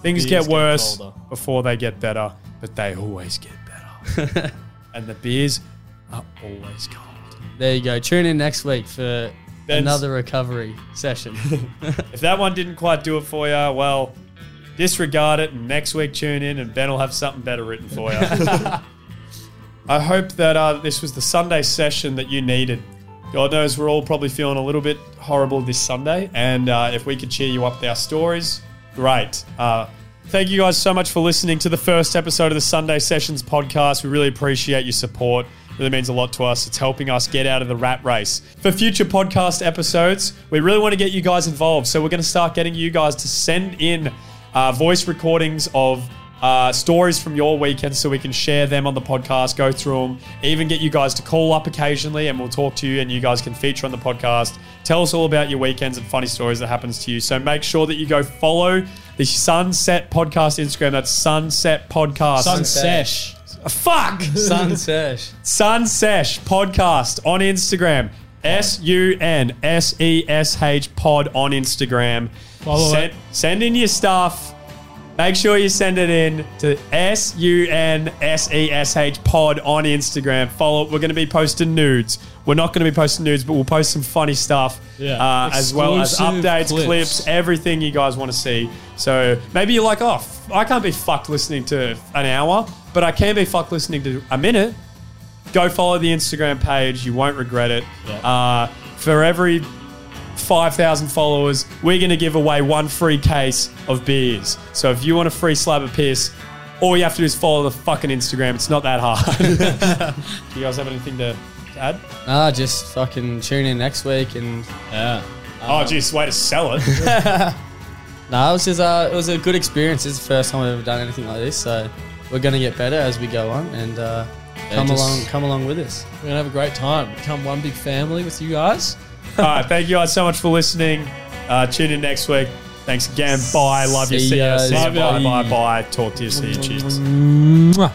Things get get worse colder. before they get better, but they always get better. and the beers are always cold. There you go. Tune in next week for Ben's- another recovery session. If that one didn't quite do it for you, well, disregard it, and next week tune in, and Ben will have something better written for you. I hope that uh, this was the Sunday session that you needed. God knows we're all probably feeling a little bit horrible this Sunday, and uh, if we could cheer you up with our stories, great. Uh, thank you guys so much for listening to the first episode of the Sunday Sessions podcast. We really appreciate your support. It really means a lot to us. It's helping us get out of the rat race. For future podcast episodes, we really want to get you guys involved. So we're going to start getting you guys to send in uh, voice recordings of uh, stories from your weekend so we can share them on the podcast, go through them, even get you guys to call up occasionally and we'll talk to you and you guys can feature on the podcast. Tell us all about your weekends and funny stories that happens to you. So make sure that you go follow the Sunset Podcast Instagram. That's Sunset Podcast. Sunsesh. Fuck! Sun sesh. Sun Sesh Podcast on Instagram. S U N S E S H Pod on Instagram. Follow send, it. send in your stuff. Make sure you send it in to S U N S E S H Pod on Instagram. Follow. We're going to be posting nudes. We're not going to be posting nudes, but we'll post some funny stuff Yeah. uh, as well as Exclusive updates, clips. clips. everything you guys want to see. So maybe you're like, oh, f- I can't be fucked listening to an hour, but I can be fucked listening to a minute. Go follow the Instagram page. You won't regret it. Yeah. Uh, for every 5,000 followers, we're going to give away one free case of beers. So if you want a free slab of piss, all you have to do is follow the fucking Instagram. It's not that hard. do you guys have anything to to add? Ah, just fucking tune in next week and Yeah. oh, geez, way to sell it. no, it was just uh, it was a good experience. It's the first time I've ever done anything like this, so we're gonna get better as we go on and uh, come along, come along with us. We're going to have a great time. Become one big family with you guys. All right, thank you guys so much for listening. Uh, tune in next week. Thanks again. Bye. Love you. See See ya. See ya. Love Bye. Bye. Bye. Talk to you. See you. Cheers. Mwah.